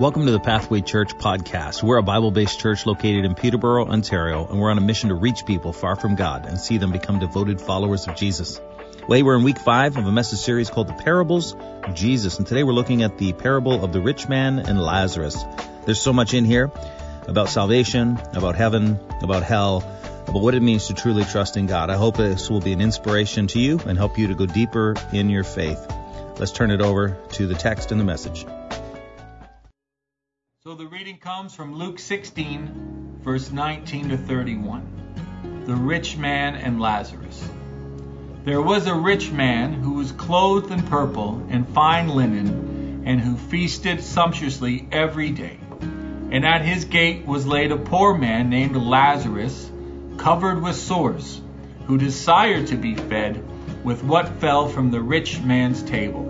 Welcome to the Pathway Church podcast. We're a Bible based church located in Peterborough, Ontario, and we're on a mission to reach people far from God and see them become devoted followers of Jesus. Today we're in week five of a message series called The Parables of Jesus, and today we're looking at the parable of the rich man and Lazarus. There's so much in here about salvation, about heaven, about hell, about what it means to truly trust in God. I hope this will be an inspiration to you and help you to go deeper in your faith. Let's turn it over to the text and the message. So the reading comes from Luke 16, verse 19 to 31. The rich man and Lazarus. There was a rich man who was clothed in purple and fine linen, and who feasted sumptuously every day. And at his gate was laid a poor man named Lazarus, covered with sores, who desired to be fed with what fell from the rich man's table.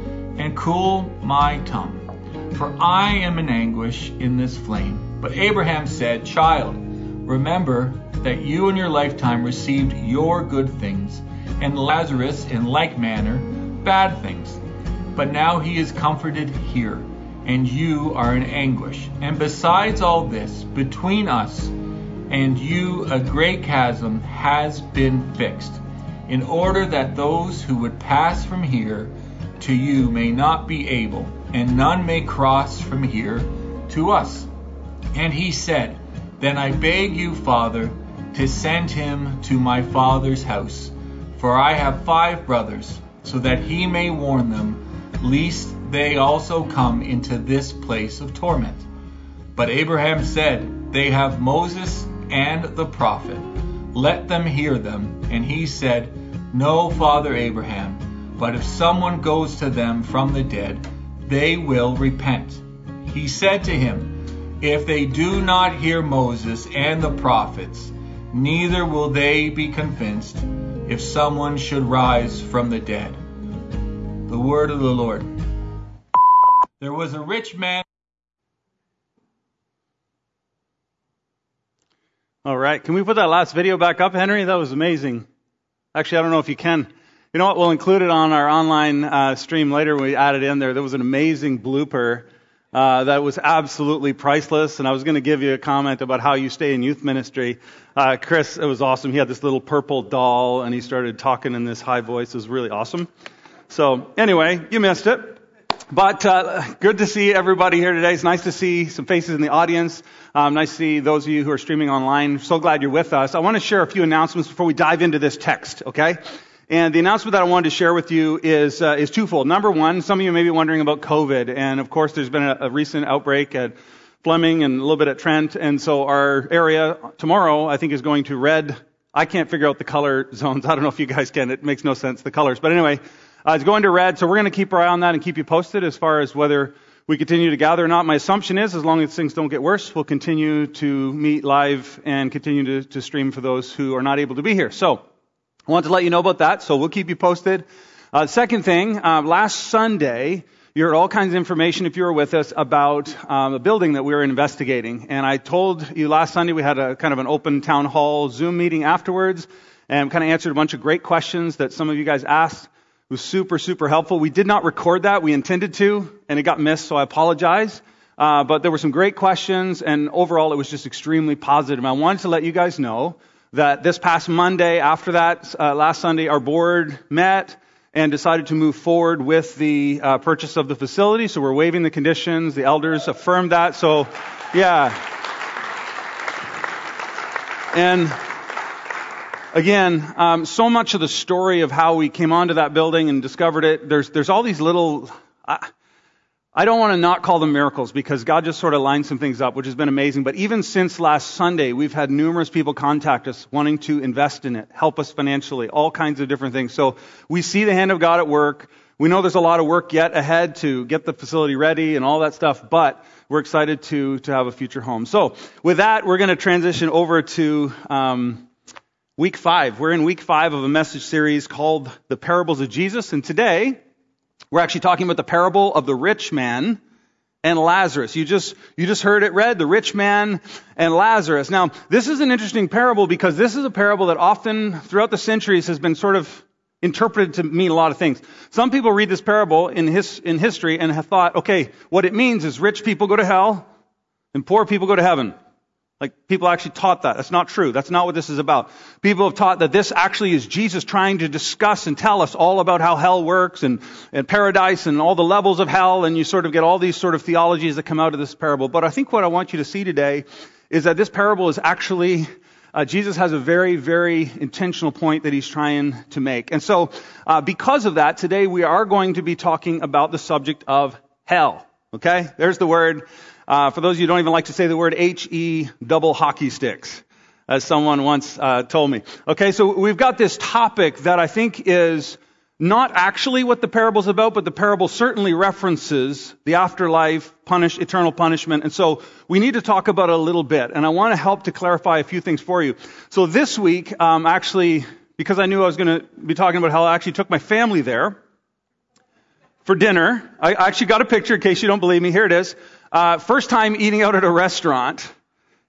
and cool my tongue, for I am in anguish in this flame. But Abraham said, Child, remember that you in your lifetime received your good things, and Lazarus in like manner bad things. But now he is comforted here, and you are in anguish. And besides all this, between us and you a great chasm has been fixed, in order that those who would pass from here to you may not be able, and none may cross from here to us. And he said, Then I beg you, Father, to send him to my father's house, for I have five brothers, so that he may warn them, lest they also come into this place of torment. But Abraham said, They have Moses and the prophet. Let them hear them. And he said, No, Father Abraham. But if someone goes to them from the dead, they will repent. He said to him, If they do not hear Moses and the prophets, neither will they be convinced if someone should rise from the dead. The word of the Lord. There was a rich man. All right. Can we put that last video back up, Henry? That was amazing. Actually, I don't know if you can. You know what? We'll include it on our online uh, stream later. We added in there. There was an amazing blooper uh, that was absolutely priceless. And I was going to give you a comment about how you stay in youth ministry. Uh, Chris, it was awesome. He had this little purple doll, and he started talking in this high voice. It was really awesome. So anyway, you missed it. But uh, good to see everybody here today. It's nice to see some faces in the audience. Um, nice to see those of you who are streaming online. So glad you're with us. I want to share a few announcements before we dive into this text. Okay. And the announcement that I wanted to share with you is uh, is twofold. Number one, some of you may be wondering about COVID, and of course, there's been a, a, recent outbreak at Fleming and a little bit at Trent, and so our area tomorrow, I think, is going to red. I can't figure out the color zones. I don't know if you guys can. It makes no sense the colors, but anyway, uh, it's going to red. So we're going to keep our eye on that and keep you posted as far as whether we continue to gather or not. My assumption is, as long as things don't get worse, we'll continue to meet live and continue to, to stream for those who are not able to be here. So. I want to let you know about that, so we'll keep you posted. Uh, second thing, uh, last Sunday, you heard all kinds of information if you were with us about um, a building that we were investigating. And I told you last Sunday we had a kind of an open town hall Zoom meeting afterwards and kind of answered a bunch of great questions that some of you guys asked. It was super, super helpful. We did not record that. We intended to, and it got missed, so I apologize. Uh, but there were some great questions, and overall it was just extremely positive. I wanted to let you guys know that this past Monday, after that, uh, last Sunday, our board met and decided to move forward with the uh, purchase of the facility. So we're waiving the conditions. The elders affirmed that. So, yeah. And again, um, so much of the story of how we came onto that building and discovered it. There's there's all these little. Uh, I don't want to not call them miracles because God just sort of lined some things up, which has been amazing. But even since last Sunday, we've had numerous people contact us wanting to invest in it, help us financially, all kinds of different things. So we see the hand of God at work. We know there's a lot of work yet ahead to get the facility ready and all that stuff, but we're excited to, to have a future home. So with that, we're going to transition over to um, week five. We're in week five of a message series called The Parables of Jesus, and today we're actually talking about the parable of the rich man and Lazarus. You just, you just heard it read, the rich man and Lazarus. Now, this is an interesting parable because this is a parable that often throughout the centuries has been sort of interpreted to mean a lot of things. Some people read this parable in, his, in history and have thought, okay, what it means is rich people go to hell and poor people go to heaven. Like people actually taught that. That's not true. That's not what this is about. People have taught that this actually is Jesus trying to discuss and tell us all about how hell works and, and paradise and all the levels of hell and you sort of get all these sort of theologies that come out of this parable. But I think what I want you to see today is that this parable is actually uh, Jesus has a very, very intentional point that he's trying to make. And so, uh, because of that, today we are going to be talking about the subject of hell. Okay? There's the word. Uh, for those of you who don't even like to say the word H-E double hockey sticks, as someone once uh, told me. Okay, so we've got this topic that I think is not actually what the parable's about, but the parable certainly references the afterlife, punish, eternal punishment. And so we need to talk about it a little bit. And I want to help to clarify a few things for you. So this week, um, actually, because I knew I was going to be talking about hell, I actually took my family there for dinner. I actually got a picture in case you don't believe me. Here it is. Uh, first time eating out at a restaurant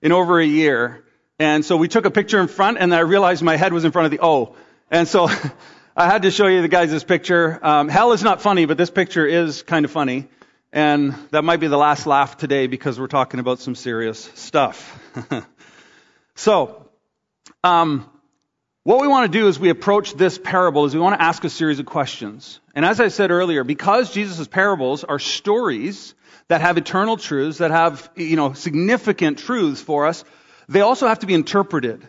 in over a year. And so we took a picture in front and I realized my head was in front of the O. And so I had to show you the guys this picture. Um, hell is not funny, but this picture is kind of funny. And that might be the last laugh today because we're talking about some serious stuff. so, um, what we want to do as we approach this parable is we want to ask a series of questions. And as I said earlier, because Jesus' parables are stories that have eternal truths, that have, you know, significant truths for us, they also have to be interpreted.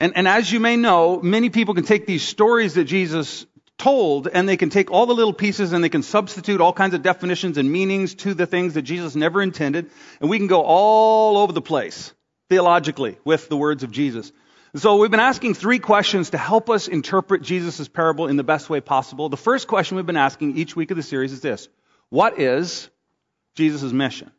And, and as you may know, many people can take these stories that Jesus told and they can take all the little pieces and they can substitute all kinds of definitions and meanings to the things that Jesus never intended. And we can go all over the place theologically with the words of Jesus. So we've been asking three questions to help us interpret Jesus' parable in the best way possible. The first question we've been asking each week of the series is this. What is Jesus' mission?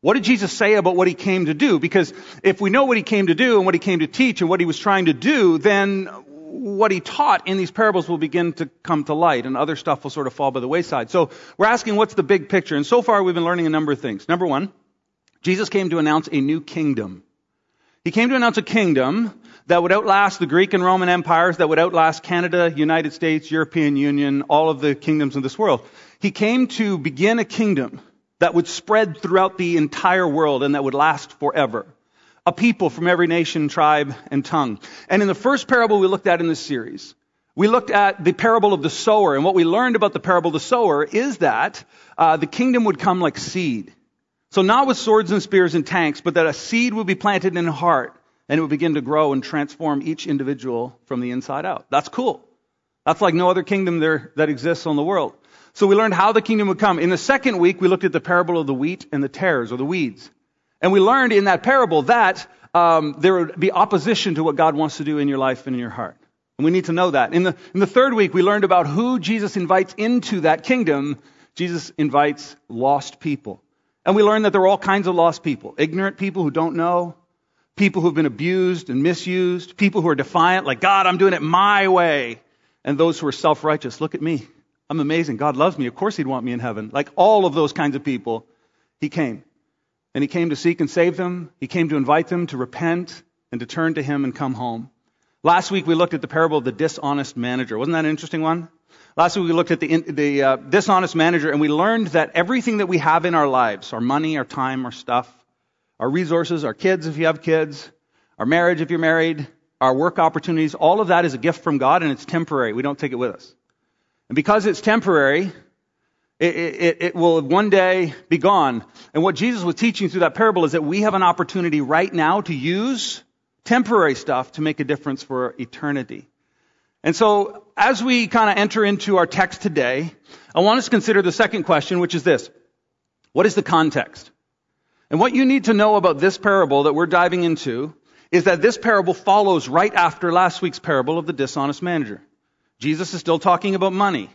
What did Jesus say about what he came to do? Because if we know what he came to do and what he came to teach and what he was trying to do, then what he taught in these parables will begin to come to light and other stuff will sort of fall by the wayside. So we're asking what's the big picture? And so far we've been learning a number of things. Number one, Jesus came to announce a new kingdom. He came to announce a kingdom that would outlast the Greek and Roman empires, that would outlast Canada, United States, European Union, all of the kingdoms of this world. He came to begin a kingdom that would spread throughout the entire world and that would last forever. A people from every nation, tribe, and tongue. And in the first parable we looked at in this series, we looked at the parable of the sower, and what we learned about the parable of the sower is that uh, the kingdom would come like seed. So not with swords and spears and tanks, but that a seed would be planted in a heart, and it would begin to grow and transform each individual from the inside out. That's cool. That's like no other kingdom there that exists on the world. So we learned how the kingdom would come. In the second week, we looked at the parable of the wheat and the tares, or the weeds. And we learned in that parable that um, there would be opposition to what God wants to do in your life and in your heart. And we need to know that. In the, in the third week, we learned about who Jesus invites into that kingdom. Jesus invites lost people. And we learned that there are all kinds of lost people. Ignorant people who don't know. People who've been abused and misused. People who are defiant, like, God, I'm doing it my way. And those who are self-righteous. Look at me. I'm amazing. God loves me. Of course he'd want me in heaven. Like all of those kinds of people, he came. And he came to seek and save them. He came to invite them to repent and to turn to him and come home. Last week we looked at the parable of the dishonest manager. Wasn't that an interesting one? Last week we looked at the, the uh, dishonest manager and we learned that everything that we have in our lives, our money, our time, our stuff, our resources, our kids if you have kids, our marriage if you're married, our work opportunities, all of that is a gift from God and it's temporary. We don't take it with us. And because it's temporary, it, it, it, will one day be gone. And what Jesus was teaching through that parable is that we have an opportunity right now to use temporary stuff to make a difference for eternity. And so, as we kind of enter into our text today, I want us to consider the second question, which is this. What is the context? And what you need to know about this parable that we're diving into is that this parable follows right after last week's parable of the dishonest manager. Jesus is still talking about money.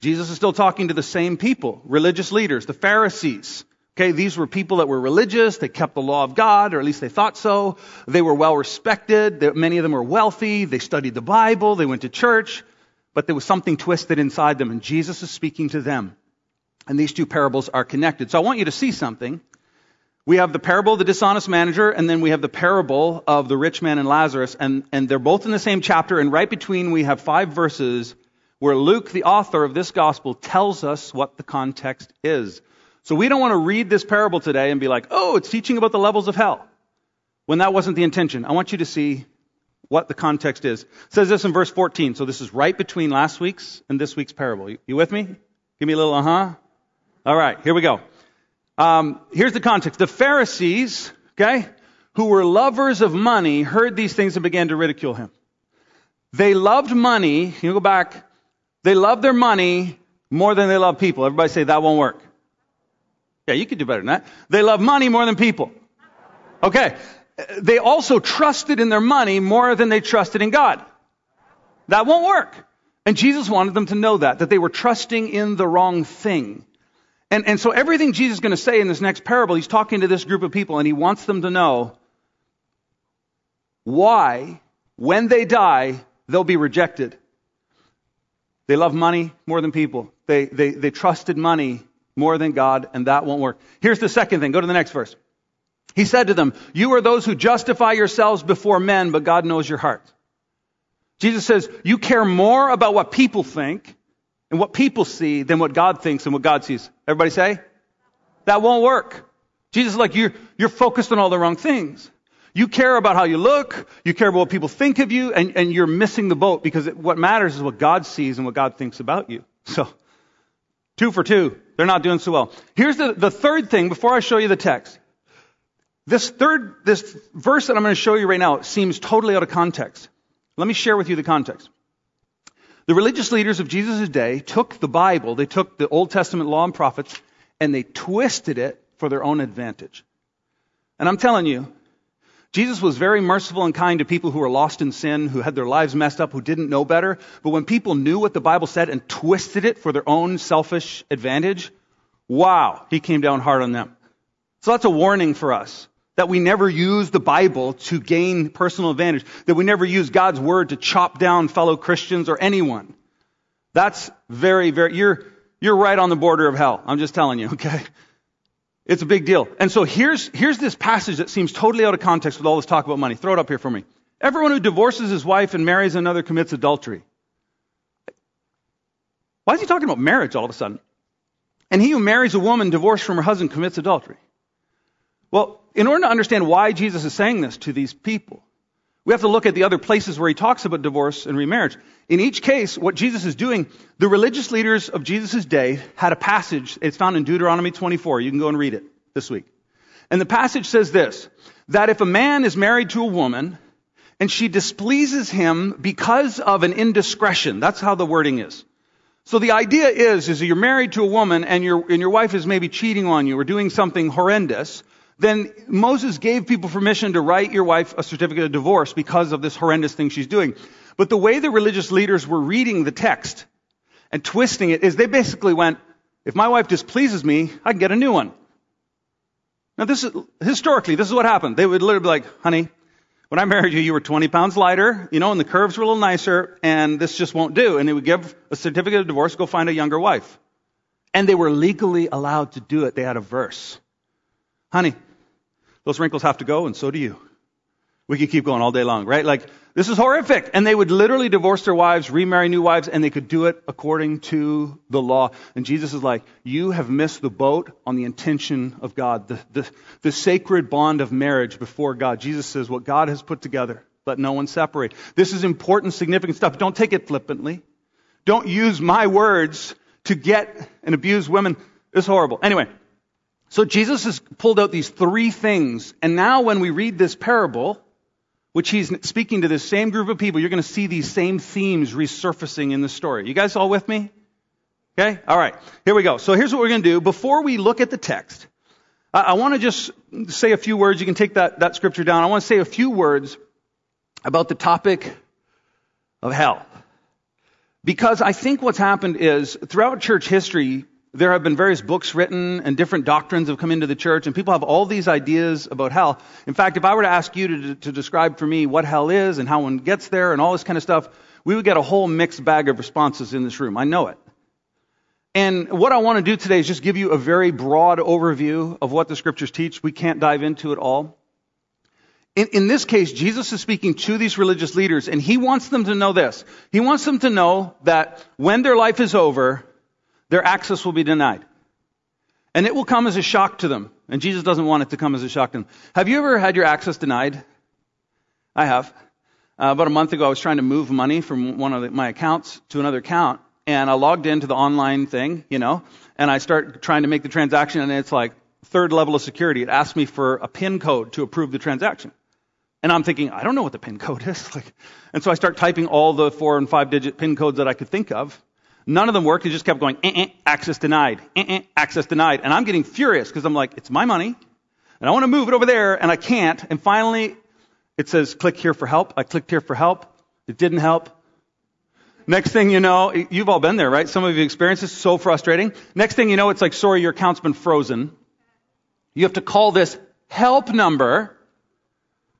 Jesus is still talking to the same people, religious leaders, the Pharisees. Okay, these were people that were religious, they kept the law of God, or at least they thought so. They were well respected, many of them were wealthy, they studied the Bible, they went to church, but there was something twisted inside them, and Jesus is speaking to them. And these two parables are connected. So I want you to see something. We have the parable of the dishonest manager, and then we have the parable of the rich man and Lazarus, and, and they're both in the same chapter, and right between we have five verses where Luke, the author of this gospel, tells us what the context is. So we don't want to read this parable today and be like, oh, it's teaching about the levels of hell. When that wasn't the intention. I want you to see what the context is. It says this in verse 14. So this is right between last week's and this week's parable. You, you with me? Give me a little uh huh. All right, here we go. Um, here's the context. The Pharisees, okay, who were lovers of money, heard these things and began to ridicule him. They loved money. You go back they loved their money more than they love people. Everybody say that won't work. Yeah, you could do better than that. They love money more than people. Okay. They also trusted in their money more than they trusted in God. That won't work. And Jesus wanted them to know that, that they were trusting in the wrong thing. And, and so everything Jesus is going to say in this next parable, he's talking to this group of people and he wants them to know why, when they die, they'll be rejected. They love money more than people. They, they, they trusted money more than God, and that won't work. Here's the second thing. Go to the next verse. He said to them, You are those who justify yourselves before men, but God knows your heart. Jesus says, You care more about what people think and what people see than what God thinks and what God sees. Everybody say? That won't work. Jesus is like, You're, you're focused on all the wrong things. You care about how you look, you care about what people think of you, and, and you're missing the boat because it, what matters is what God sees and what God thinks about you. So, two for two. They're not doing so well. Here's the, the third thing before I show you the text. This third, this verse that I'm going to show you right now seems totally out of context. Let me share with you the context. The religious leaders of Jesus' day took the Bible, they took the Old Testament law and prophets, and they twisted it for their own advantage. And I'm telling you, Jesus was very merciful and kind to people who were lost in sin, who had their lives messed up, who didn't know better. But when people knew what the Bible said and twisted it for their own selfish advantage, wow, he came down hard on them. So that's a warning for us that we never use the Bible to gain personal advantage, that we never use God's word to chop down fellow Christians or anyone. That's very, very, you're, you're right on the border of hell. I'm just telling you, okay? It's a big deal. And so here's, here's this passage that seems totally out of context with all this talk about money. Throw it up here for me. Everyone who divorces his wife and marries another commits adultery. Why is he talking about marriage all of a sudden? And he who marries a woman divorced from her husband commits adultery. Well, in order to understand why Jesus is saying this to these people, we have to look at the other places where he talks about divorce and remarriage. In each case, what Jesus is doing, the religious leaders of Jesus' day had a passage. It's found in Deuteronomy 24. You can go and read it this week. And the passage says this, that if a man is married to a woman and she displeases him because of an indiscretion, that's how the wording is. So the idea is, is that you're married to a woman and your, and your wife is maybe cheating on you or doing something horrendous then Moses gave people permission to write your wife a certificate of divorce because of this horrendous thing she's doing. But the way the religious leaders were reading the text and twisting it is they basically went, if my wife displeases me, I can get a new one. Now this is, historically, this is what happened. They would literally be like, honey, when I married you, you were 20 pounds lighter, you know, and the curves were a little nicer, and this just won't do. And they would give a certificate of divorce, go find a younger wife. And they were legally allowed to do it. They had a verse. Honey, those wrinkles have to go, and so do you. We could keep going all day long, right? Like, this is horrific. And they would literally divorce their wives, remarry new wives, and they could do it according to the law. And Jesus is like, you have missed the boat on the intention of God, the, the, the sacred bond of marriage before God. Jesus says, what God has put together, let no one separate. This is important, significant stuff. Don't take it flippantly. Don't use my words to get and abuse women. It's horrible. Anyway, so Jesus has pulled out these three things, and now when we read this parable, which he's speaking to this same group of people, you're going to see these same themes resurfacing in the story. You guys all with me? Okay? All right. Here we go. So here's what we're going to do. Before we look at the text, I, I want to just say a few words. You can take that, that scripture down. I want to say a few words about the topic of hell. Because I think what's happened is throughout church history, there have been various books written and different doctrines have come into the church and people have all these ideas about hell. In fact, if I were to ask you to, to describe for me what hell is and how one gets there and all this kind of stuff, we would get a whole mixed bag of responses in this room. I know it. And what I want to do today is just give you a very broad overview of what the scriptures teach. We can't dive into it all. In, in, this case, Jesus is speaking to these religious leaders and he wants them to know this. He wants them to know that when their life is over, their access will be denied. And it will come as a shock to them. And Jesus doesn't want it to come as a shock to them. Have you ever had your access denied? I have. Uh, about a month ago, I was trying to move money from one of the, my accounts to another account, and I logged into the online thing, you know, and I start trying to make the transaction, and it's like third level of security. It asks me for a PIN code to approve the transaction. And I'm thinking, I don't know what the PIN code is. Like, and so I start typing all the four and five digit PIN codes that I could think of. None of them worked. It just kept going, eh, eh, access denied, eh, eh, access denied. And I'm getting furious because I'm like, it's my money and I want to move it over there and I can't. And finally, it says click here for help. I clicked here for help. It didn't help. Next thing you know, you've all been there, right? Some of you experienced this. So frustrating. Next thing you know, it's like, sorry, your account's been frozen. You have to call this help number.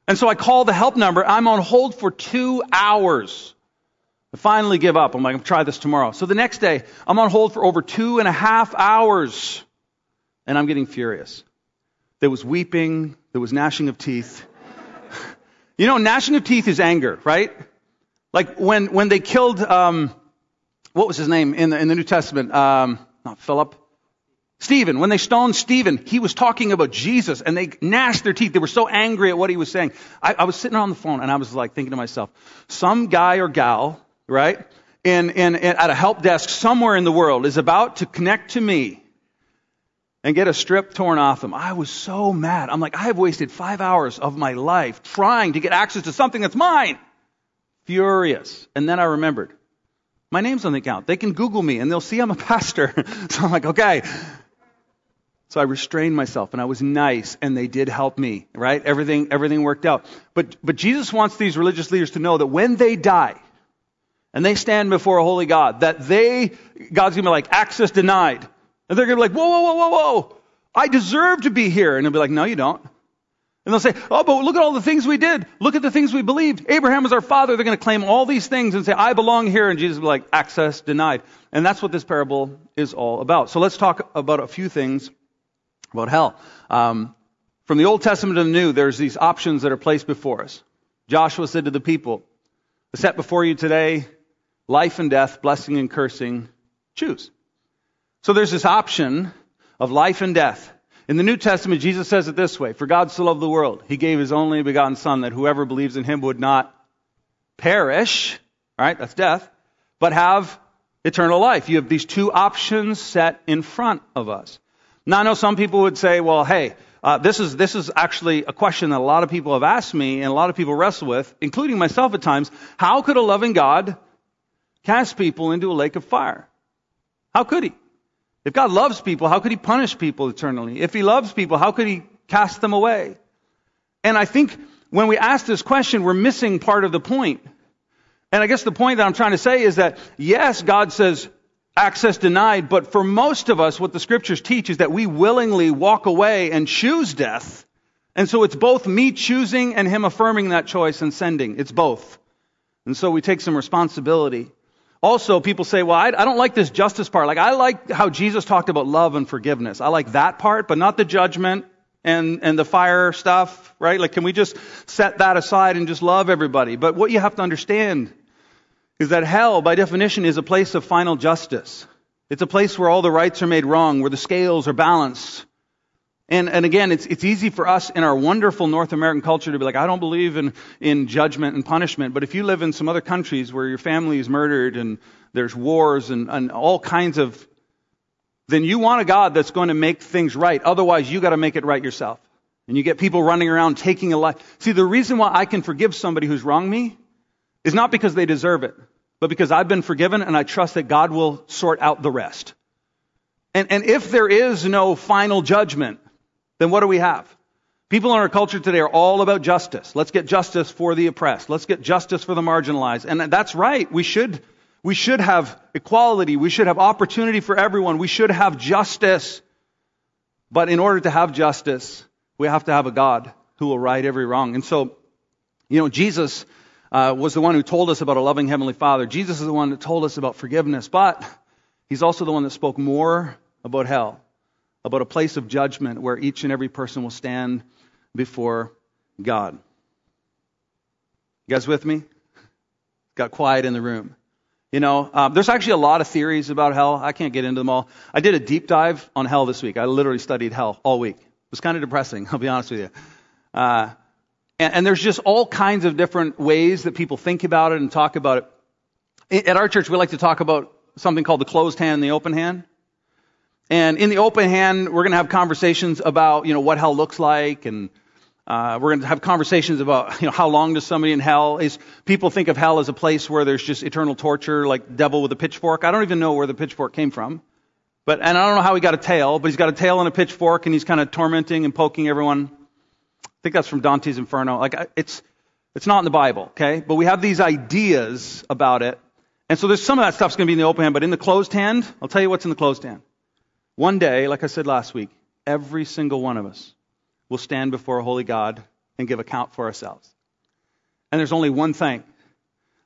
And so I call the help number. I'm on hold for two hours. I finally give up. I'm like, I'll try this tomorrow. So the next day, I'm on hold for over two and a half hours. And I'm getting furious. There was weeping. There was gnashing of teeth. you know, gnashing of teeth is anger, right? Like when, when they killed, um, what was his name in the, in the New Testament? Um, not Philip. Stephen, when they stoned Stephen, he was talking about Jesus and they gnashed their teeth. They were so angry at what he was saying. I, I was sitting on the phone and I was like thinking to myself, some guy or gal right, in, in, at a help desk somewhere in the world is about to connect to me and get a strip torn off them. I was so mad. I'm like, I have wasted five hours of my life trying to get access to something that's mine. Furious. And then I remembered, my name's on the account. They can Google me and they'll see I'm a pastor. so I'm like, okay. So I restrained myself and I was nice and they did help me, right? Everything, everything worked out. But, but Jesus wants these religious leaders to know that when they die, and they stand before a holy God, that they, God's gonna be like, access denied. And they're gonna be like, whoa, whoa, whoa, whoa, whoa. I deserve to be here. And they'll be like, no, you don't. And they'll say, oh, but look at all the things we did. Look at the things we believed. Abraham was our father. They're going to claim all these things and say, I belong here. And Jesus will be like, access denied. And that's what this parable is all about. So let's talk about a few things about hell. Um, from the Old Testament to the New, there's these options that are placed before us. Joshua said to the people, "The set before you today life and death, blessing and cursing, choose. So there's this option of life and death. In the New Testament, Jesus says it this way For God so loved the world, he gave his only begotten Son, that whoever believes in him would not perish, right? That's death, but have eternal life. You have these two options set in front of us. Now, I know some people would say, well, hey, uh, this is this is actually a question that a lot of people have asked me and a lot of people wrestle with, including myself at times. How could a loving God cast people into a lake of fire. How could he? If God loves people, how could he punish people eternally? If he loves people, how could he cast them away? And I think when we ask this question, we're missing part of the point. And I guess the point that I'm trying to say is that yes, God says access denied, but for most of us, what the scriptures teach is that we willingly walk away and choose death. And so it's both me choosing and him affirming that choice and sending. It's both. And so we take some responsibility. Also, people say, well, I, I, don't like this justice part. Like, I like how Jesus talked about love and forgiveness. I like that part, but not the judgment and, and the fire stuff, right? Like, can we just set that aside and just love everybody? But what you have to understand is that hell, by definition, is a place of final justice. It's a place where all the rights are made wrong, where the scales are balanced, and, and again, it's, it's easy for us in our wonderful North American culture to be like, I don't believe in, in judgment and punishment. But if you live in some other countries where your family is murdered and there's wars and, and all kinds of, then you want a God that's going to make things right. Otherwise, you got to make it right yourself. And you get people running around taking a life. See, the reason why I can forgive somebody who's wronged me is not because they deserve it, but because I've been forgiven and I trust that God will sort out the rest. And, and if there is no final judgment, then what do we have? People in our culture today are all about justice. Let's get justice for the oppressed. Let's get justice for the marginalized. And that's right. We should, We should have equality. We should have opportunity for everyone. We should have justice. But in order to have justice, we have to have a God who will right every wrong. And so, you know, Jesus uh, was the one who told us about a loving Heavenly Father. Jesus is the one that told us about forgiveness. But He's also the one that spoke more about hell, about a place of judgment where each and every person will stand before God. You guys with me? Got quiet in the room. You know, um, there's actually a lot of theories about hell. I can't get into them all. I did a deep dive on hell this week. I literally studied hell all week. It was kind of depressing, I'll be honest with you. Uh, and, and, there's just all kinds of different ways that people think about it and talk about it. At our church, we like to talk about something called the closed hand and the open hand. And in the open hand, we're going to have conversations about, you know, what hell looks like and uh, we're going to have conversations about you know how long does somebody in hell is people think of hell as a place where there's just eternal torture like devil with a pitchfork. I don't even know where the pitchfork came from. But and i don't know how he got a tail but he's got a tail and a pitchfork and he's kind of tormenting and poking everyone. I think that's from dante's inferno. Like it's it's not in the bible okay? But we have these ideas about it. And so there's some of that stuff's going to be in the open hand but in the closed hand i'll tell you what's in the closed hand one day like i said last week every single one of us will stand before a holy God and give account for ourselves. And there's only one thing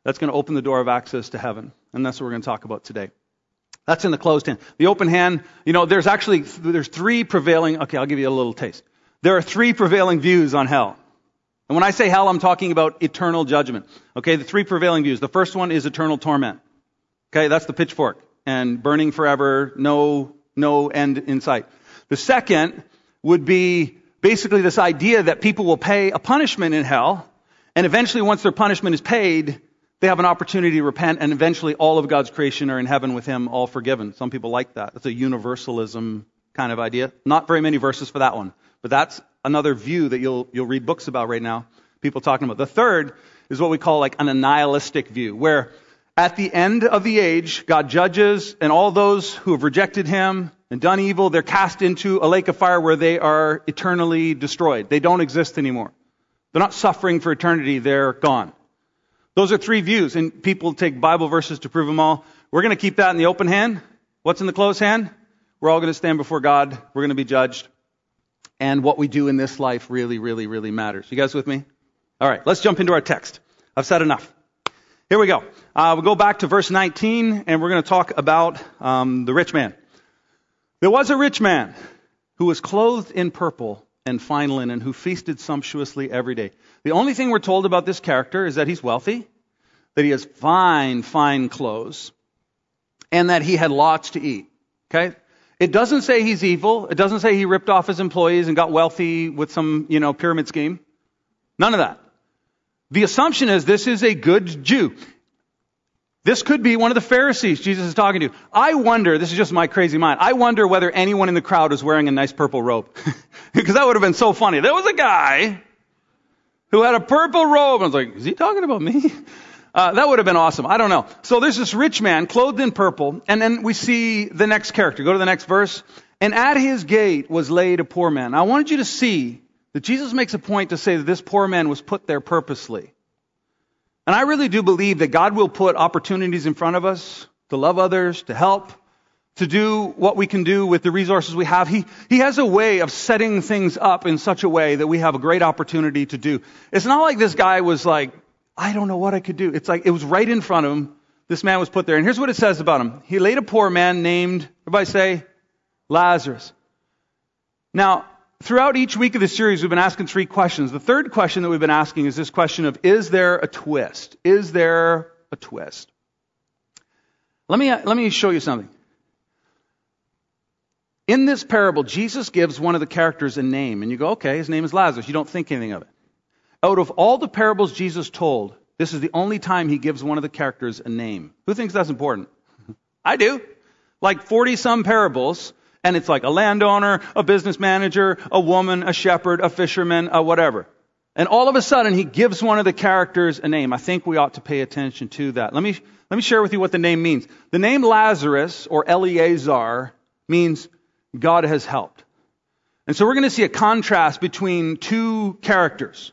that's going to open the door of access to heaven, and that's what we're going to talk about today. That's in the closed hand. The open hand, you know, there's actually there's three prevailing. Okay, I'll give you a little taste. There are three prevailing views on hell. And when I say hell, I'm talking about eternal judgment. Okay, the three prevailing views. The first one is eternal torment. Okay, that's the pitchfork and burning forever, no no end in sight. The second would be basically this idea that people will pay a punishment in hell, and eventually, once their punishment is paid, they have an opportunity to repent, and eventually all of God's creation are in heaven with Him, all forgiven. Some people like that. That's a universalism kind of idea. Not very many verses for that one, but that's another view that you'll you'll read books about right now. People talking about. The third is what we call like an annihilistic view, where at the end of the age, God judges, and all those who have rejected Him and done evil, they're cast into a lake of fire where they are eternally destroyed. They don't exist anymore. They're not suffering for eternity, they're gone. Those are three views, and people take Bible verses to prove them all. We're going to keep that in the open hand. What's in the closed hand? We're all going to stand before God. We're going to be judged. And what we do in this life really, really, really matters. You guys with me? All right, let's jump into our text. I've said enough. Here we go. Uh, we'll go back to verse 19, and we're going to talk about um, the rich man. There was a rich man who was clothed in purple and fine linen, who feasted sumptuously every day. The only thing we're told about this character is that he's wealthy, that he has fine, fine clothes, and that he had lots to eat. Okay? It doesn't say he's evil. It doesn't say he ripped off his employees and got wealthy with some, you know, pyramid scheme. None of that. The assumption is this is a good Jew. This could be one of the Pharisees Jesus is talking to. I wonder, this is just my crazy mind, I wonder whether anyone in the crowd was wearing a nice purple robe. because that would have been so funny. There was a guy who had a purple robe. I was like, is he talking about me? Uh, that would have been awesome. I don't know. So there's this rich man clothed in purple, and then we see the next character. Go to the next verse. And at his gate was laid a poor man. I wanted you to see that Jesus makes a point to say that this poor man was put there purposely. And I really do believe that God will put opportunities in front of us to love others, to help, to do what we can do with the resources we have. He, he has a way of setting things up in such a way that we have a great opportunity to do. It's not like this guy was like, I don't know what I could do. It's like it was right in front of him. This man was put there. And here's what it says about him. He laid a poor man named, everybody say, Lazarus. Now, throughout each week of the series, we've been asking three questions. The third question that we've been asking is this question of Is there a twist? Is there a twist? Let me, let me show you something. In this parable, Jesus gives one of the characters a name, and you go, okay, his name is Lazarus. You don't think anything of it. Out of all the parables Jesus told, this is the only time he gives one of the characters a name. Who thinks that's important? I do. Like 40 some parables, and it's like a landowner, a business manager, a woman, a shepherd, a fisherman, a whatever. And all of a sudden, he gives one of the characters a name. I think we ought to pay attention to that. Let me, let me share with you what the name means. The name Lazarus, or Eleazar, means God has helped. And so we're going to see a contrast between two characters.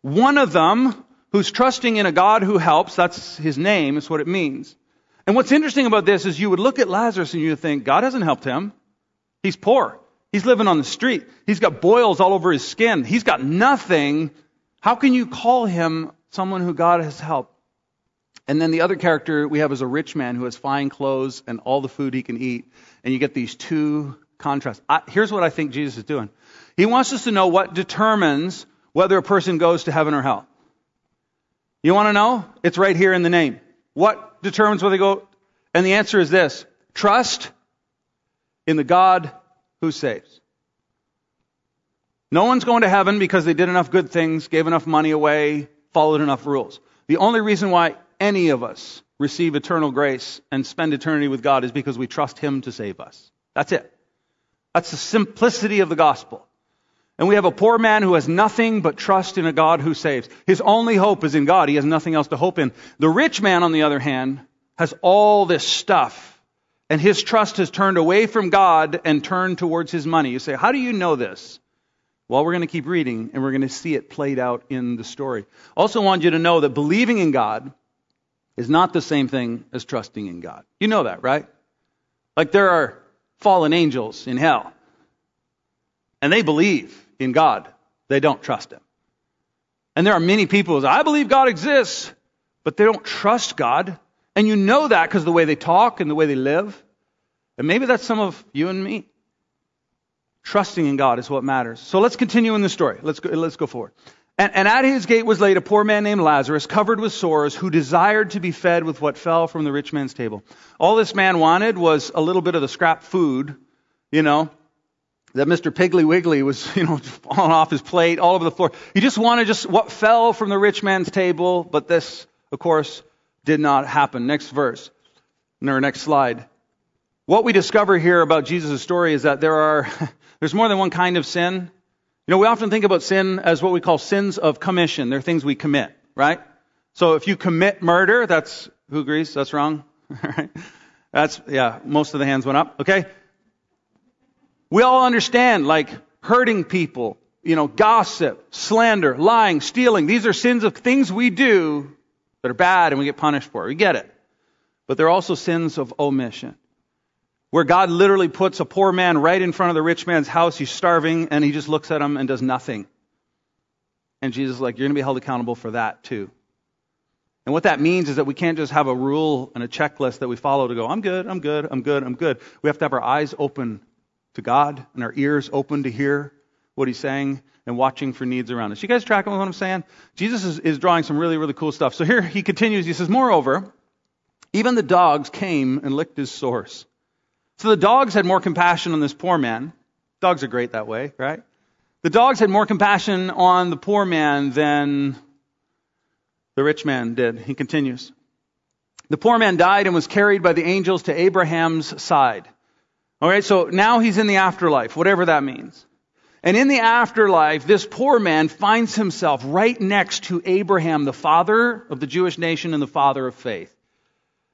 One of them, who's trusting in a God who helps, that's his name, is what it means. And what's interesting about this is you would look at Lazarus and you would think, God hasn't helped him. He's poor. He's living on the street. He's got boils all over his skin. He's got nothing. How can you call him someone who God has helped? And then the other character we have is a rich man who has fine clothes and all the food he can eat. And you get these two contrasts. I, here's what I think Jesus is doing. He wants us to know what determines whether a person goes to heaven or hell. You want to know? It's right here in the name. What determines whether they go? And the answer is this trust in the God who saves. No one's going to heaven because they did enough good things, gave enough money away, followed enough rules. The only reason why any of us receive eternal grace and spend eternity with God is because we trust Him to save us. That's it. That's the simplicity of the gospel. And we have a poor man who has nothing but trust in a God who saves. His only hope is in God. He has nothing else to hope in. The rich man, on the other hand, has all this stuff. And his trust has turned away from God and turned towards his money. You say, how do you know this? Well, we're going to keep reading and we're going to see it played out in the story. Also want you to know that believing in God is not the same thing as trusting in God. You know that, right? Like there are fallen angels in hell. And they believe in God. They don't trust Him. And there are many people who say, I believe God exists, but they don't trust God. And you know that because the way they talk and the way they live. And maybe that's some of you and me. Trusting in God is what matters. So let's continue in the story. Let's go, let's go forward. And, and, at his gate was laid a poor man named Lazarus, covered with sores, who desired to be fed with what fell from the rich man's table. All this man wanted was a little bit of the scrap food, you know, that Mr. Piggly Wiggly was, you know, falling off his plate all over the floor. He just wanted just what fell from the rich man's table, but this, of course, did not happen. Next verse, or next slide. What we discover here about Jesus' story is that there are, there's more than one kind of sin. You know, we often think about sin as what we call sins of commission. They're things we commit, right? So if you commit murder, that's, who agrees? That's wrong? right? That's, yeah, most of the hands went up. Okay? We all understand, like, hurting people, you know, gossip, slander, lying, stealing. These are sins of things we do that are bad and we get punished for. It. We get it. But they're also sins of omission where God literally puts a poor man right in front of the rich man's house. He's starving and he just looks at him and does nothing. And Jesus is like, you're going to be held accountable for that too. And what that means is that we can't just have a rule and a checklist that we follow to go, I'm good, I'm good, I'm good, I'm good. We have to have our eyes open to God and our ears open to hear what he's saying and watching for needs around us. You guys tracking what I'm saying? Jesus is, is drawing some really, really cool stuff. So here he continues. He says, Moreover, even the dogs came and licked his sores. So the dogs had more compassion on this poor man. Dogs are great that way, right? The dogs had more compassion on the poor man than the rich man did. He continues. The poor man died and was carried by the angels to Abraham's side. All right, so now he's in the afterlife, whatever that means. And in the afterlife, this poor man finds himself right next to Abraham, the father of the Jewish nation and the father of faith.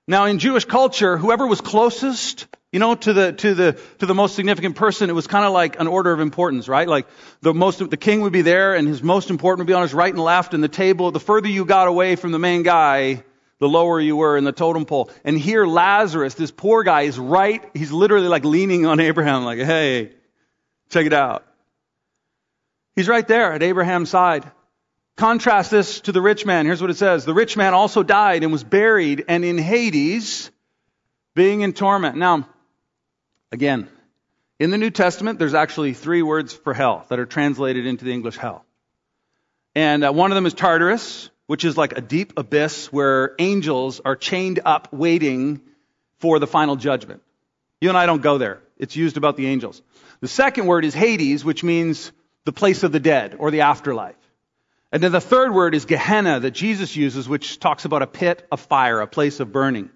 Now, in Jewish culture, whoever was closest you know, to the, to the, to the most significant person, it was kind of like an order of importance, right? Like the most, the king would be there and his most important would be on his right and left and the table. The further you got away from the main guy, the lower you were in the totem pole. And here Lazarus, this poor guy is right, he's literally like leaning on Abraham like, hey, check it out. He's right there at Abraham's side. Contrast this to the rich man. Here's what it says. The rich man also died and was buried and in Hades, being in torment. Now, Again, in the New Testament, there's actually three words for hell that are translated into the English hell. And uh, one of them is Tartarus, which is like a deep abyss where angels are chained up waiting for the final judgment. You and I don't go there. It's used about the angels. The second word is Hades, which means the place of the dead or the afterlife. And then the third word is Gehenna that Jesus uses, which talks about a pit of fire, a place of burning.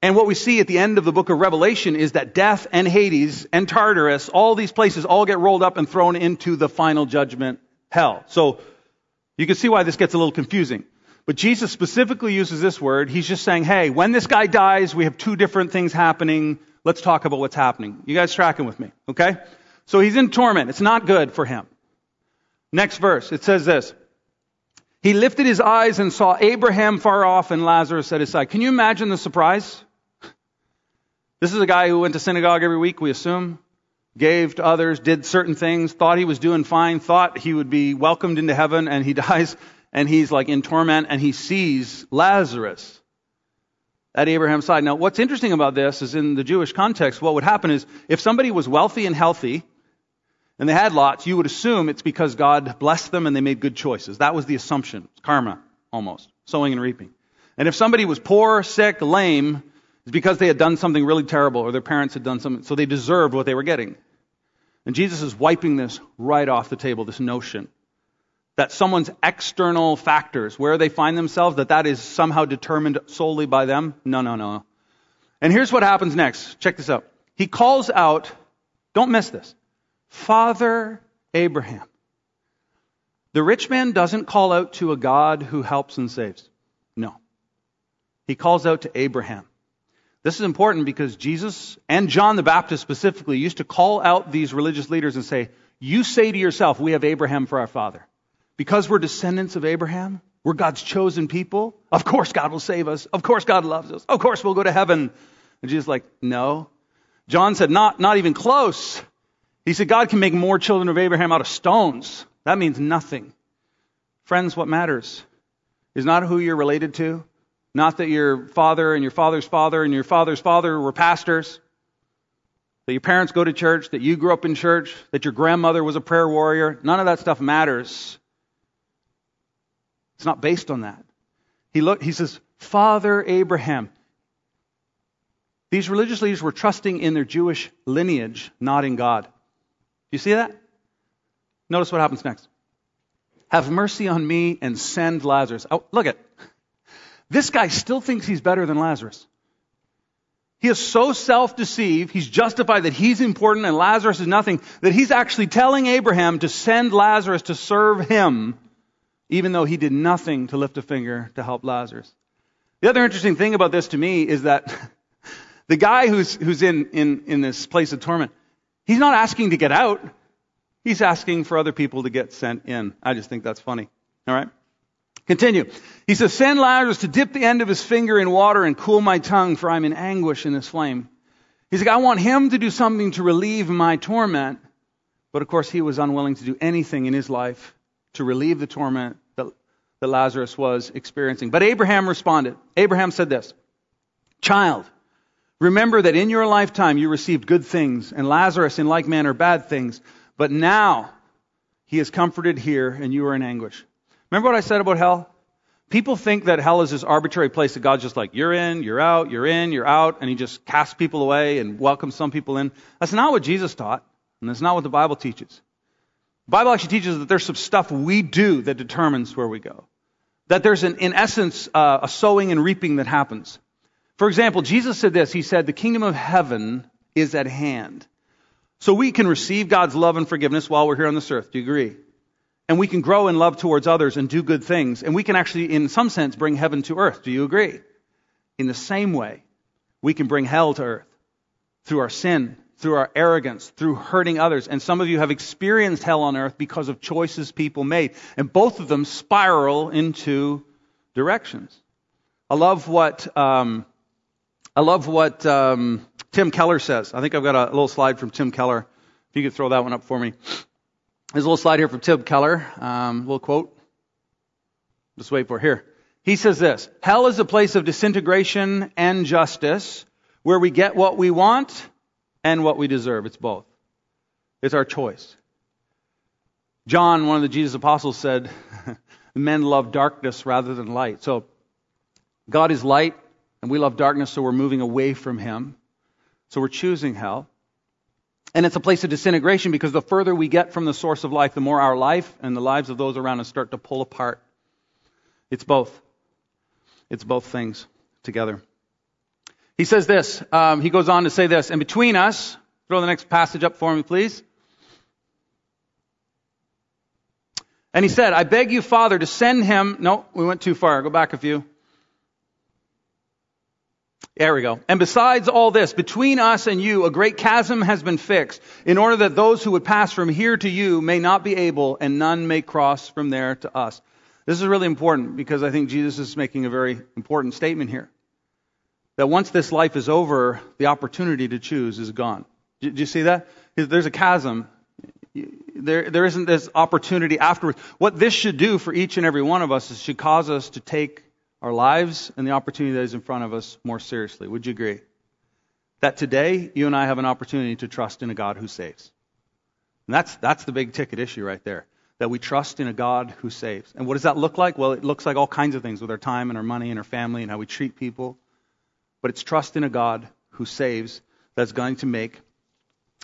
And what we see at the end of the book of Revelation is that death and Hades and Tartarus, all these places all get rolled up and thrown into the final judgment, hell. So you can see why this gets a little confusing. But Jesus specifically uses this word. He's just saying, hey, when this guy dies, we have two different things happening. Let's talk about what's happening. You guys tracking with me, okay? So he's in torment. It's not good for him. Next verse, it says this. He lifted his eyes and saw Abraham far off and Lazarus at his side. Can you imagine the surprise? This is a guy who went to synagogue every week, we assume, gave to others, did certain things, thought he was doing fine, thought he would be welcomed into heaven, and he dies, and he's like in torment, and he sees Lazarus at Abraham's side. Now, what's interesting about this is in the Jewish context, what would happen is if somebody was wealthy and healthy, and they had lots, you would assume it's because God blessed them and they made good choices. That was the assumption. Karma, almost. Sowing and reaping. And if somebody was poor, sick, lame, it's because they had done something really terrible or their parents had done something, so they deserved what they were getting. And Jesus is wiping this right off the table, this notion that someone's external factors, where they find themselves, that that is somehow determined solely by them. No, no, no. And here's what happens next. Check this out. He calls out, don't miss this. Father Abraham. The rich man doesn't call out to a God who helps and saves. No. He calls out to Abraham. This is important because Jesus and John the Baptist specifically used to call out these religious leaders and say, You say to yourself, We have Abraham for our father. Because we're descendants of Abraham, we're God's chosen people. Of course God will save us. Of course God loves us. Of course we'll go to heaven. And Jesus is like, No. John said, Not, not even close. He said, God can make more children of Abraham out of stones. That means nothing. Friends, what matters is not who you're related to, not that your father and your father's father and your father's father were pastors, that your parents go to church, that you grew up in church, that your grandmother was a prayer warrior. None of that stuff matters. It's not based on that. He look, he says, Father Abraham. These religious leaders were trusting in their Jewish lineage, not in God you see that? Notice what happens next. Have mercy on me and send Lazarus. Oh, look at this guy still thinks he's better than Lazarus. He is so self-deceived, he's justified that he's important and Lazarus is nothing, that he's actually telling Abraham to send Lazarus to serve him, even though he did nothing to lift a finger to help Lazarus. The other interesting thing about this to me is that the guy who's, who's in, in, in this place of torment, He's not asking to get out. He's asking for other people to get sent in. I just think that's funny. All right? Continue. He says, Send Lazarus to dip the end of his finger in water and cool my tongue, for I'm in anguish in this flame. He's like, I want him to do something to relieve my torment. But of course, he was unwilling to do anything in his life to relieve the torment that, that Lazarus was experiencing. But Abraham responded. Abraham said this Child, Remember that in your lifetime you received good things, and Lazarus in like manner bad things. But now he is comforted here, and you are in anguish. Remember what I said about hell? People think that hell is this arbitrary place that God's just like, you're in, you're out, you're in, you're out, and he just casts people away and welcomes some people in. That's not what Jesus taught, and that's not what the Bible teaches. The Bible actually teaches that there's some stuff we do that determines where we go. That there's, an, in essence, uh, a sowing and reaping that happens. For example, Jesus said this. He said, the kingdom of heaven is at hand. So we can receive God's love and forgiveness while we're here on this earth. Do you agree? And we can grow in love towards others and do good things. And we can actually, in some sense, bring heaven to earth. Do you agree? In the same way, we can bring hell to earth through our sin, through our arrogance, through hurting others. And some of you have experienced hell on earth because of choices people made. And both of them spiral into directions. I love what um, I love what um, Tim Keller says. I think I've got a little slide from Tim Keller. If you could throw that one up for me. There's a little slide here from Tim Keller, um, little quote. Just wait for it. Here. He says this Hell is a place of disintegration and justice where we get what we want and what we deserve. It's both. It's our choice. John, one of the Jesus apostles, said, Men love darkness rather than light. So, God is light. And we love darkness, so we're moving away from Him. So we're choosing hell. And it's a place of disintegration because the further we get from the source of life, the more our life and the lives of those around us start to pull apart. It's both. It's both things together. He says this. Um, he goes on to say this. And between us, throw the next passage up for me, please. And he said, I beg you, Father, to send him. No, we went too far. Go back a few. There we go. And besides all this, between us and you, a great chasm has been fixed, in order that those who would pass from here to you may not be able, and none may cross from there to us. This is really important because I think Jesus is making a very important statement here. That once this life is over, the opportunity to choose is gone. Do you see that? There's a chasm. There, there isn't this opportunity afterwards. What this should do for each and every one of us is should cause us to take our lives and the opportunity that is in front of us more seriously. Would you agree? That today, you and I have an opportunity to trust in a God who saves. And that's, that's the big ticket issue right there that we trust in a God who saves. And what does that look like? Well, it looks like all kinds of things with our time and our money and our family and how we treat people. But it's trust in a God who saves that's going to make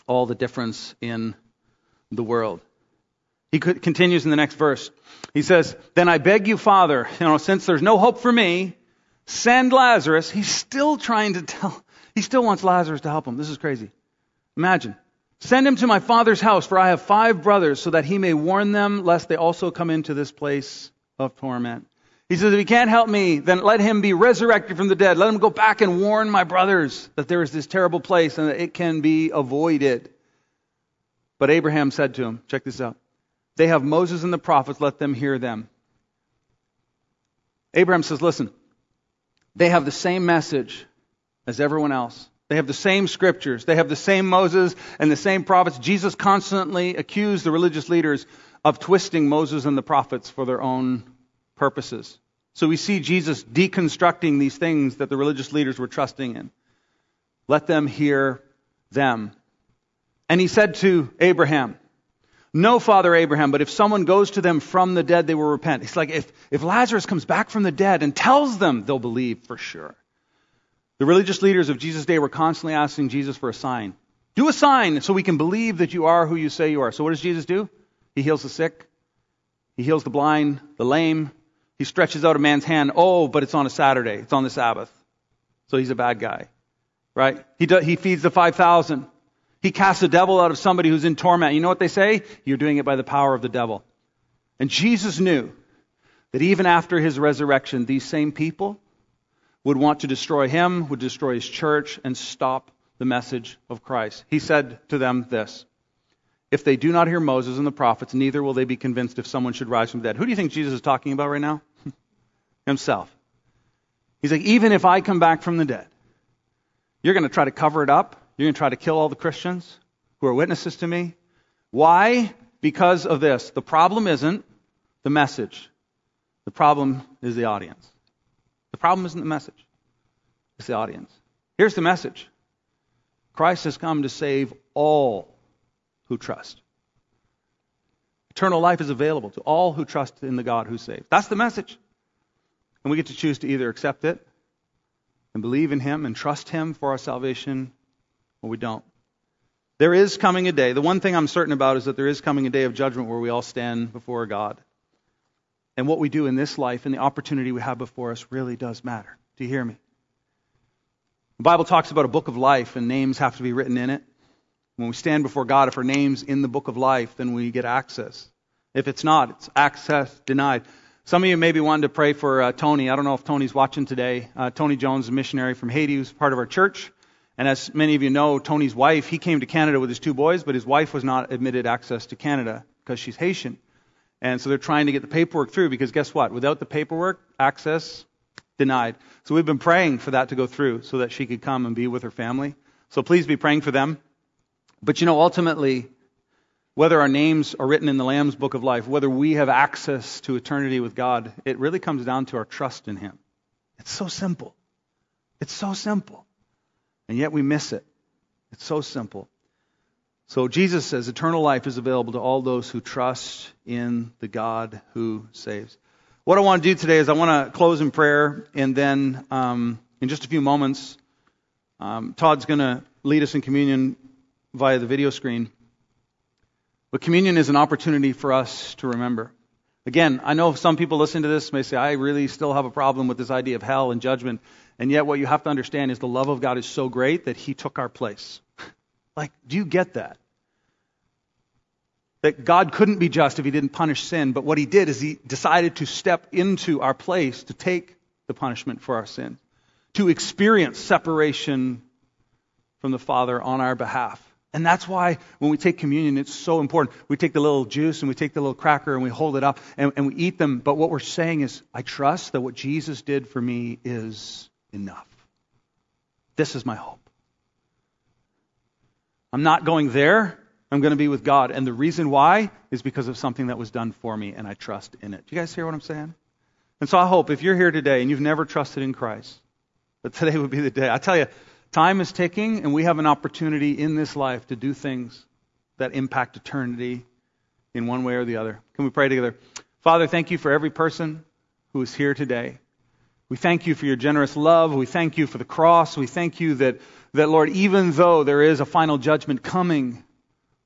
all the difference in the world. He continues in the next verse. He says, Then I beg you, Father, you know, since there's no hope for me, send Lazarus. He's still trying to tell, he still wants Lazarus to help him. This is crazy. Imagine. Send him to my father's house, for I have five brothers, so that he may warn them, lest they also come into this place of torment. He says, If he can't help me, then let him be resurrected from the dead. Let him go back and warn my brothers that there is this terrible place and that it can be avoided. But Abraham said to him, Check this out. They have Moses and the prophets, let them hear them. Abraham says, Listen, they have the same message as everyone else. They have the same scriptures. They have the same Moses and the same prophets. Jesus constantly accused the religious leaders of twisting Moses and the prophets for their own purposes. So we see Jesus deconstructing these things that the religious leaders were trusting in. Let them hear them. And he said to Abraham, No, Father Abraham, but if someone goes to them from the dead, they will repent. He's like, if, if Lazarus comes back from the dead and tells them, they'll believe for sure. The religious leaders of Jesus' day were constantly asking Jesus for a sign. Do a sign so we can believe that you are who you say you are. So what does Jesus do? He heals the sick. He heals the blind, the lame. He stretches out a man's hand. Oh, but it's on a Saturday. It's on the Sabbath. So he's a bad guy. Right? He, do, he feeds the 5,000. He casts a devil out of somebody who's in torment. You know what they say? You're doing it by the power of the devil. And Jesus knew that even after his resurrection, these same people would want to destroy him, would destroy his church, and stop the message of Christ. He said to them this If they do not hear Moses and the prophets, neither will they be convinced if someone should rise from the dead. Who do you think Jesus is talking about right now? Himself. He's like, even if I come back from the dead, you're going to try to cover it up. You're going to try to kill all the Christians who are witnesses to me. Why? Because of this. The problem isn't the message. The problem is the audience. The problem isn't the message, it's the audience. Here's the message Christ has come to save all who trust. Eternal life is available to all who trust in the God who saves. That's the message. And we get to choose to either accept it and believe in Him and trust Him for our salvation, or we don't. There is coming a day. The one thing I'm certain about is that there is coming a day of judgment where we all stand before God. And what we do in this life and the opportunity we have before us really does matter. Do you hear me? The Bible talks about a book of life, and names have to be written in it. When we stand before God, if our name's in the book of life, then we get access. If it's not, it's access denied. Some of you maybe wanted to pray for uh, Tony. I don't know if Tony's watching today. Uh, Tony Jones, a missionary from Haiti, who's part of our church. And as many of you know, Tony's wife, he came to Canada with his two boys, but his wife was not admitted access to Canada because she's Haitian. And so they're trying to get the paperwork through because guess what? Without the paperwork, access denied. So we've been praying for that to go through so that she could come and be with her family. So please be praying for them. But you know, ultimately, whether our names are written in the Lamb's book of life, whether we have access to eternity with God, it really comes down to our trust in Him. It's so simple. It's so simple. And yet we miss it. It's so simple. So Jesus says eternal life is available to all those who trust in the God who saves. What I want to do today is I want to close in prayer, and then um, in just a few moments, um, Todd's going to lead us in communion via the video screen. But communion is an opportunity for us to remember. Again, I know some people listening to this may say, I really still have a problem with this idea of hell and judgment. And yet, what you have to understand is the love of God is so great that He took our place. Like, do you get that? That God couldn't be just if he didn't punish sin, but what he did is he decided to step into our place to take the punishment for our sin, to experience separation from the Father on our behalf. And that's why when we take communion, it's so important. We take the little juice and we take the little cracker and we hold it up and, and we eat them. But what we're saying is, I trust that what Jesus did for me is enough. This is my hope. I'm not going there. I'm going to be with God. And the reason why is because of something that was done for me, and I trust in it. Do you guys hear what I'm saying? And so I hope if you're here today and you've never trusted in Christ, that today would be the day. I tell you, time is ticking, and we have an opportunity in this life to do things that impact eternity in one way or the other. Can we pray together? Father, thank you for every person who is here today. We thank you for your generous love. We thank you for the cross. We thank you that, that, Lord, even though there is a final judgment coming,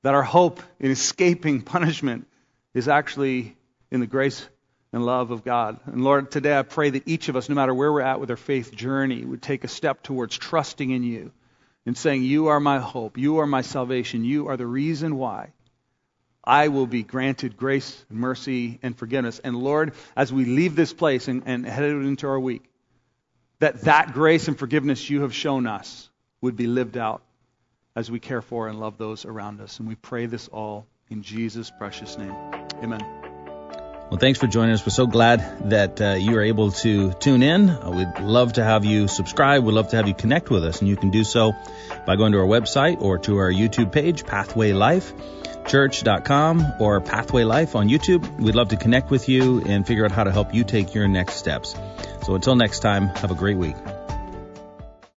that our hope in escaping punishment is actually in the grace and love of God. And Lord, today I pray that each of us, no matter where we're at with our faith journey, would take a step towards trusting in you and saying, You are my hope. You are my salvation. You are the reason why I will be granted grace, mercy, and forgiveness. And Lord, as we leave this place and, and head into our week, that that grace and forgiveness you have shown us would be lived out as we care for and love those around us. And we pray this all in Jesus' precious name. Amen. Well, thanks for joining us. We're so glad that uh, you are able to tune in. Uh, we'd love to have you subscribe. We'd love to have you connect with us, and you can do so by going to our website or to our YouTube page, Pathway Life church.com or Pathway Life on YouTube. We'd love to connect with you and figure out how to help you take your next steps. So until next time, have a great week.